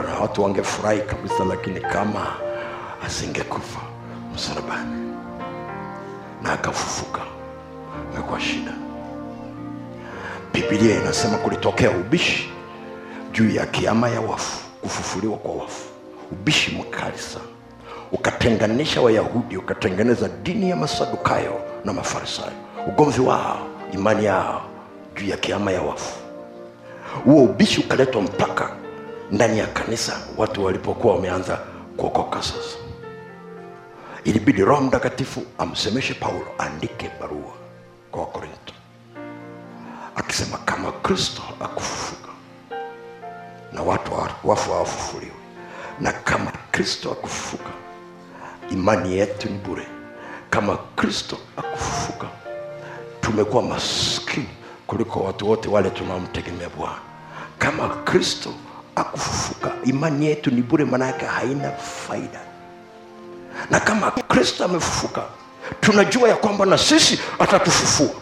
angekuwa na watu wangefurahi kabisa lakini kama asingekufa msalabani na akafufuka imekuwa shida. Bibilia inasema kulitokea ubishi juu ya kiama ya wafu kufufuliwa kwa wafu. Ubishi mkali sana. Ukatenganisha wayahudi ukatengeneza dini ya masadukayo na mafarisayo. Ugomvi wao imani yao juu ya kiama ya wafu. Huo ubishi ukaletwa mpaka ndani ya kanisa watu walipokuwa wameanza kuokoka sasa. Ilibidi roho mtakatifu amsemeshe paulo aandike barua kwa wakorinto akisema kama kristo akufufuka na watu wa- wafu hawafufuliwe na kama kristo akufufuka imani yetu ni bure. Kama kristo akufufuka tumekuwa maskini kuliko watu wote wale tunaomtegemea bwana. Kama kristo akufufuka. Imani yetu ni bure maanayake haina faida. Na kama kristo amefufuka tunajua ya kwamba na sisi atatufufua.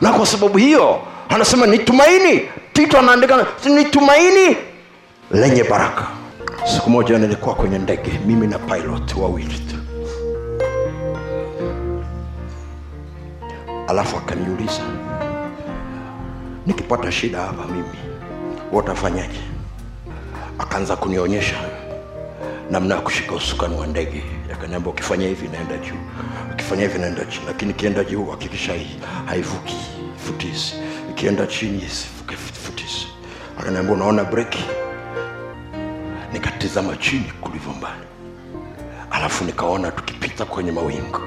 Na kwa sababu hiyo anasema ni tumaini. Tito anaandika ni tumaini lenye baraka. Siku moja nilikuwa kwenye ndege mimi na pilot wawili tu. Alafu akaniuliza nikipata shida hapa mimi watafanyaje akaanza kunionyesha namna ya kushika usukani wa ndege. Akaniambia ukifanya hivi naenda juu ukifanya hivi naenda chini lakini ikienda juu hakikisha hai- haivuki futisi. Ikienda chini futisi. Akaniambia unaona breki? Nikatizama chini kulivyo mbali. Alafu nikaona tukipita kwenye mawingu.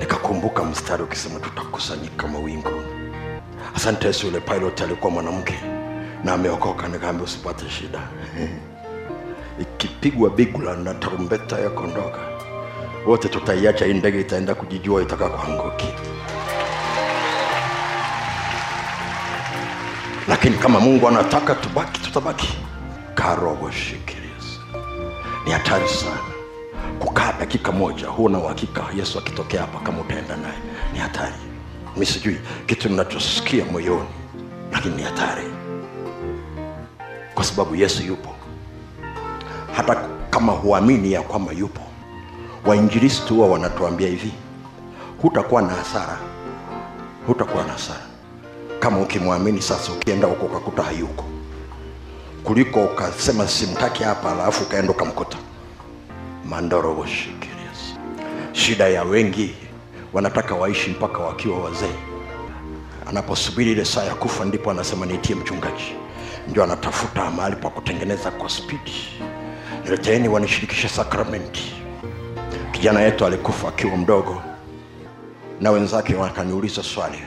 Nikakumbuka mstari ukisema tutakusanyika mawinguni. Asante yesu yule pilot alikuwa mwanamke na ameokoka nikaambia usipate shida. Ikipigwa bigula na tarumbeta ya kondoka wote tutaiacha hii ndege itaenda kujijua itaka kuanguki lakini kama mungu anataka tubaki tutabaki. Karoboshikiris ni hatari sana. Kukaa dakika moja huna uhakika yesu akitokea hapa kama utaenda naye. Ni hatari. Mi sijui kitu ninachosikia moyoni lakini ni hatari kwa sababu yesu yupo. Hata kama huamini ya kwamba yupo wainjilisti huwa wanatuambia hivi hutakuwa na hasara hutakuwa na hasara. Kama ukimwamini sasa ukienda huko ukakuta hayuko. Kuliko ukasema simtaki hapa alafu ukaenda ukamkuta. Mandorowoshikiris shida ya wengi wanataka waishi mpaka wakiwa wazee. Anaposubiri ile saa ya kufa ndipo anasema niitie mchungaji ndio anatafuta mahali pa kutengeneza kwa spidi nileteeni wanishirikishe sakramenti. Kijana yetu alikufa akiwa mdogo na wenzake wakaniuliza swali.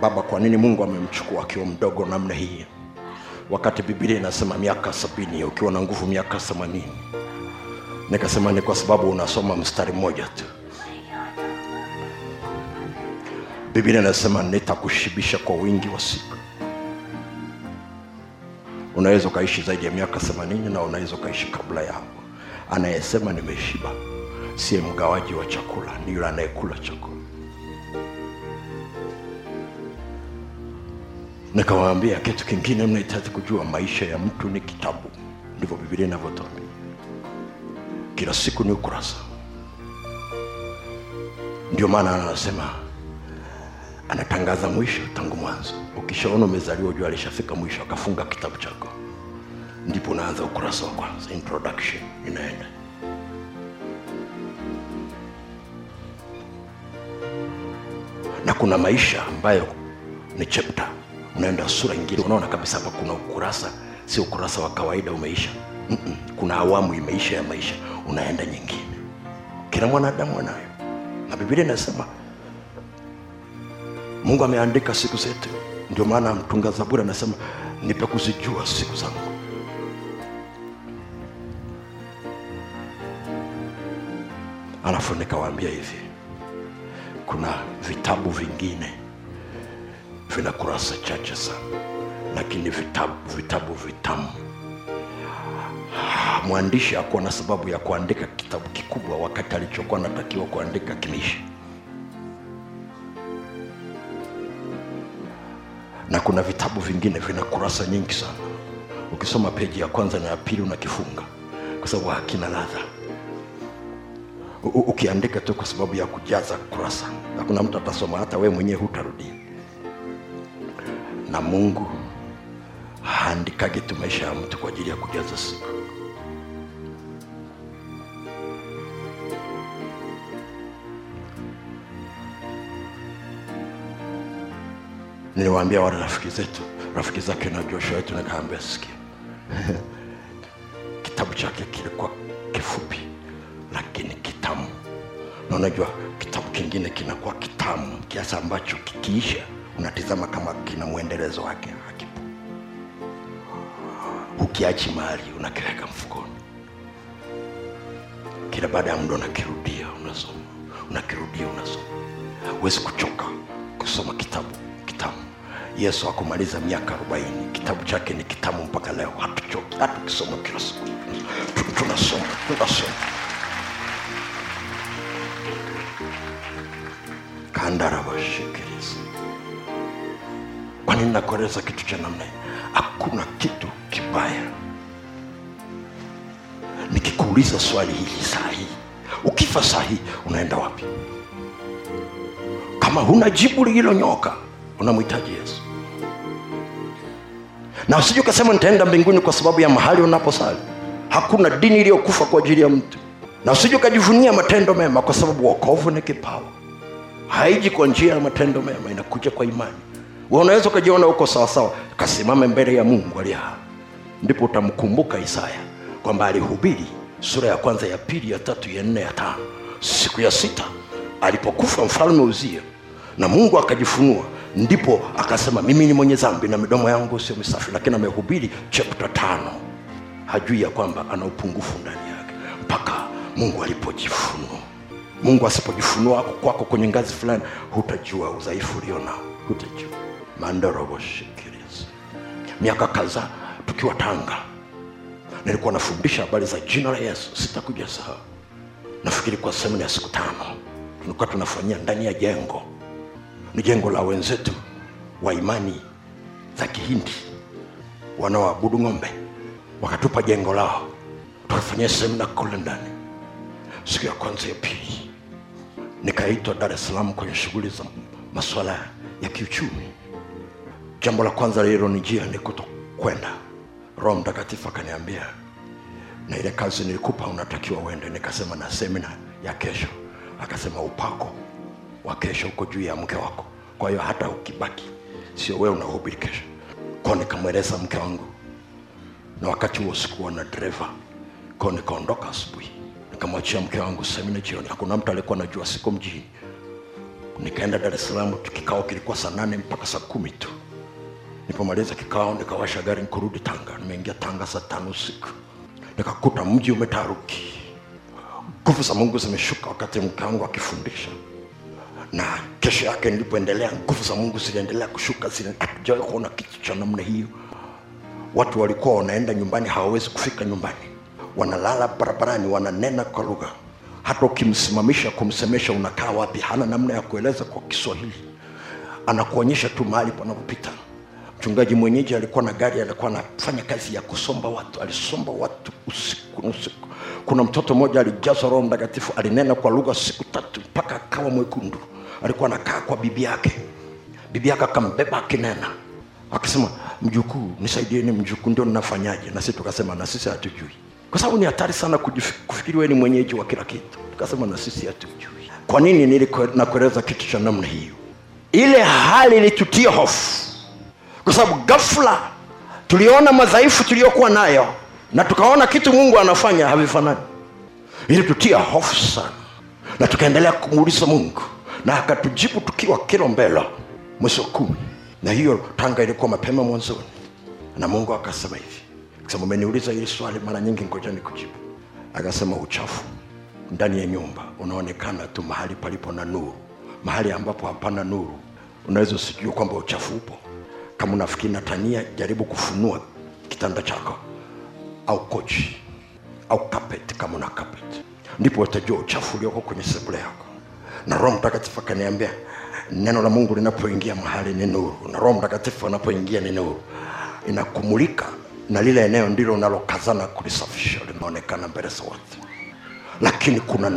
Baba kwa nini mungu amemchukua akiwa mdogo namna hii? Wakati bibilia inasema miaka sabini ukiwa na nguvu miaka themanini. Nikasema ni kwa sababu unasoma mstari mmoja tu. Biblia inasema nitakushibisha kwa wingi wa siku unaweza ukaishi zaidi ya miaka themanini na unaweza ukaishi kabla ya hapo anayesema nimeshiba siye mgawaji wa chakula ni yule anayekula chakula. Nikawaambia kitu kingine mnahitaji kujua maisha ya mtu ni kitabu. Ndivyo bibilia inavyotuambia. Kila siku ni ukurasa. Ndio maana anasema anatangaza mwisho tangu mwanzo. Ukishaona umezaliwa ujua alishafika mwisho akafunga kitabu chako. Ndipo unaanza ukurasa wa kwanza introduction inaenda. Na kuna maisha ambayo ni chapter. Unaenda sura ingine unaona kabisa hapa kuna ukurasa sio ukurasa wa kawaida umeisha. Mm-mm. kuna awamu imeisha ya maisha unaenda nyingine. Kila mwanadamu anayo. Na bibilia inasema mungu ameandika siku zetu ndio maana mtunga zaburi anasema nipe kuzijua siku zangu. Alafu nikawaambia hivi kuna vitabu vingine vina kurasa chache sana lakini vitabu vitabu vitamu. Mwandishi akuwa na sababu ya kuandika kitabu kikubwa wakati alichokuwa anatakiwa kuandika kimeisha na kuna vitabu vingine vina kurasa nyingi sana. Ukisoma peji ya kwanza na ya pili unakifunga. Kwa sababu hakina ladha. Ukiandika tu kwa sababu ya kujaza kurasa. Hakuna mtu atasoma hata wewe mwenyewe hutarudia na mungu haandikage tu maisha ya mtu kwa ajili ya kujaza siku niliwaambia wale rafiki zetu rafiki zake na joshua wetu nikaambia sikia. Kitabu chake kilikuwa kifupi lakini kitamu. Na unajua kitabu kingine kinakuwa kitamu kiasi ambacho kikiisha unatizama kama kina mwendelezo wake hakipo. Ukiachi mahali unakiweka mfukoni. Kila baada ya muda unakirudia unasoma. Unakirudia unasoma. Huwezi kuchoka kusoma kitabu kitamu yesu akumaliza miaka 40 kitabu chake ni kitamu mpaka leo. Hatuchoki. Hatukisoma kila siku. Tunasoma. Tunasoma. Kandarabashikiriza kwa nini nakueleza kitu cha namna hii? Hakuna kitu kibaya. Nikikuuliza swali hili saa hii ukifa saa unaenda wapi? Kama huna jibu lililonyoka unamhitaji yesu na usije ukasema nitaenda mbinguni kwa sababu ya mahali unaposali. Hakuna dini iliyokufa kwa ajili ya mtu. Na usije ukajivunia matendo mema kwa sababu wokovu ni kipawa. Haiji kwa njia ya matendo mema inakuja kwa imani. Unaweza ukajiona huko sawasawa kasimame mbele ya mungu aliye ndipo utamkumbuka isaya kwamba alihubiri sura ya kwanza ya pili ya tatu ya nne ya tano. Siku ya sita alipokufa mfalme uzia na mungu akajifunua ndipo akasema mimi ni mwenye dhambi na midomo yangu sio misafi lakini amehubiri chapta tano. Hajui ya kwamba ana upungufu ndani yake mpaka mungu alipojifunua. Mungu asipojifunua kwako kwenye ngazi fulani hutajua udhaifu ulio nao hutajua. Mandoroboshikiris miaka kadhaa tukiwa tanga nilikuwa nafundisha habari za jina la yesu sitakuja sahau. Nafikiri kwa semina ya siku tano tulikuwa tunafanyia ndani ya jengo ni jengo la wenzetu wa imani za kihindi. Wanaoabudu ng'ombe. Wakatupa jengo lao. Tukafanyia semina kule ndani. Siku ya kwanza ya pili. Nikaitwa dar es salaam kwenye shughuli za masuala ya kiuchumi. Jambo la kwanza lililonijia ni kuto kwenda roho mtakatifu akaniambia na ile kazi nilikupa unatakiwa uende. Nikasema na semina ya kesho. Akasema upako wa kesho uko juu ya mke wako. Kwa hiyo hata ukibaki sio wewe unahubiri kesho. Kwao nikamweleza mke wangu. Na wakati huo sikuwa na dereva kwao nikaondoka asubuhi. Nikamwachia mke wangu semina jioni. Hakuna mtu alikuwa najua siko mjini. Nikaenda dar es salaam kikao kilikuwa saa nane mpaka saa kumi tu. Nipomaliza kikao nikawasha gari nikurudi tanga. Nimeingia tanga saa tano usiku. Nikakuta mji umetaruki nguvu za mungu zimeshuka wakati mke wangu akifundisha na kesho yake nilipoendelea nguvu za mungu ziliendelea kushuka zile hatujawahi kuona kitu cha namna hiyo. Watu walikuwa wanaenda nyumbani hawawezi kufika nyumbani. Wanalala barabarani wananena kwa lugha. Hata ukimsimamisha kumsemesha unakaa wapi? Hana namna ya kueleza kwa kiswahili. Anakuonyesha tu mahali panapopita. Mchungaji mwenyeji alikuwa na gari alikuwa anafanya kazi ya kusomba watu alisomba watu usiku usiku. Kuna mtoto mmoja alijazwa roho mtakatifu alinena kwa lugha siku tatu mpaka akawa mwekundu alikuwa anakaa kwa bibi yake. Bibi yake akambeba akinena akisema mjukuu nisaidieni mjukuu ndio ninafanyaje? Na sisi tukasema na sisi hatujui. Kwa sababu ni hatari sana kufikiri ni mwenyeji wa kila kitu. Tukasema na sisi hatujui. Kwa nini nakueleza kitu cha namna hiyo? Ile hali ilitutia hofu. Kwa sababu ghafla tuliona madhaifu tuliyokuwa nayo na tukaona kitu mungu anafanya havifanani. Ilitutia hofu sana. Na tukaendelea kumuuliza mungu na akatujibu tukiwa kilombela mwezi wa kumi. Na hiyo tanga ilikuwa mapema mwanzoni. Na mungu akasema hivi. Akasema umeniuliza hili swali mara nyingi ngoja nikujibu. Akasema uchafu. Ndani ya nyumba unaonekana tu mahali palipo na nuru. Mahali ambapo hapana nuru. Unaweza usijue kwamba uchafu upo. Kama unafikiri natania jaribu kufunua kitanda chako. Au kochi. Au carpet kama una carpet. Ndipo utajua uchafu ulioko kwenye sebule yako na roho mtakatifu akaniambia neno la mungu linapoingia mahali ni nuru na roho mtakatifu anapoingia ni nuru. Inakumulika na lile eneo ndilo unalokazana kulisafisha linaonekana mbele za watu. Lakini kuna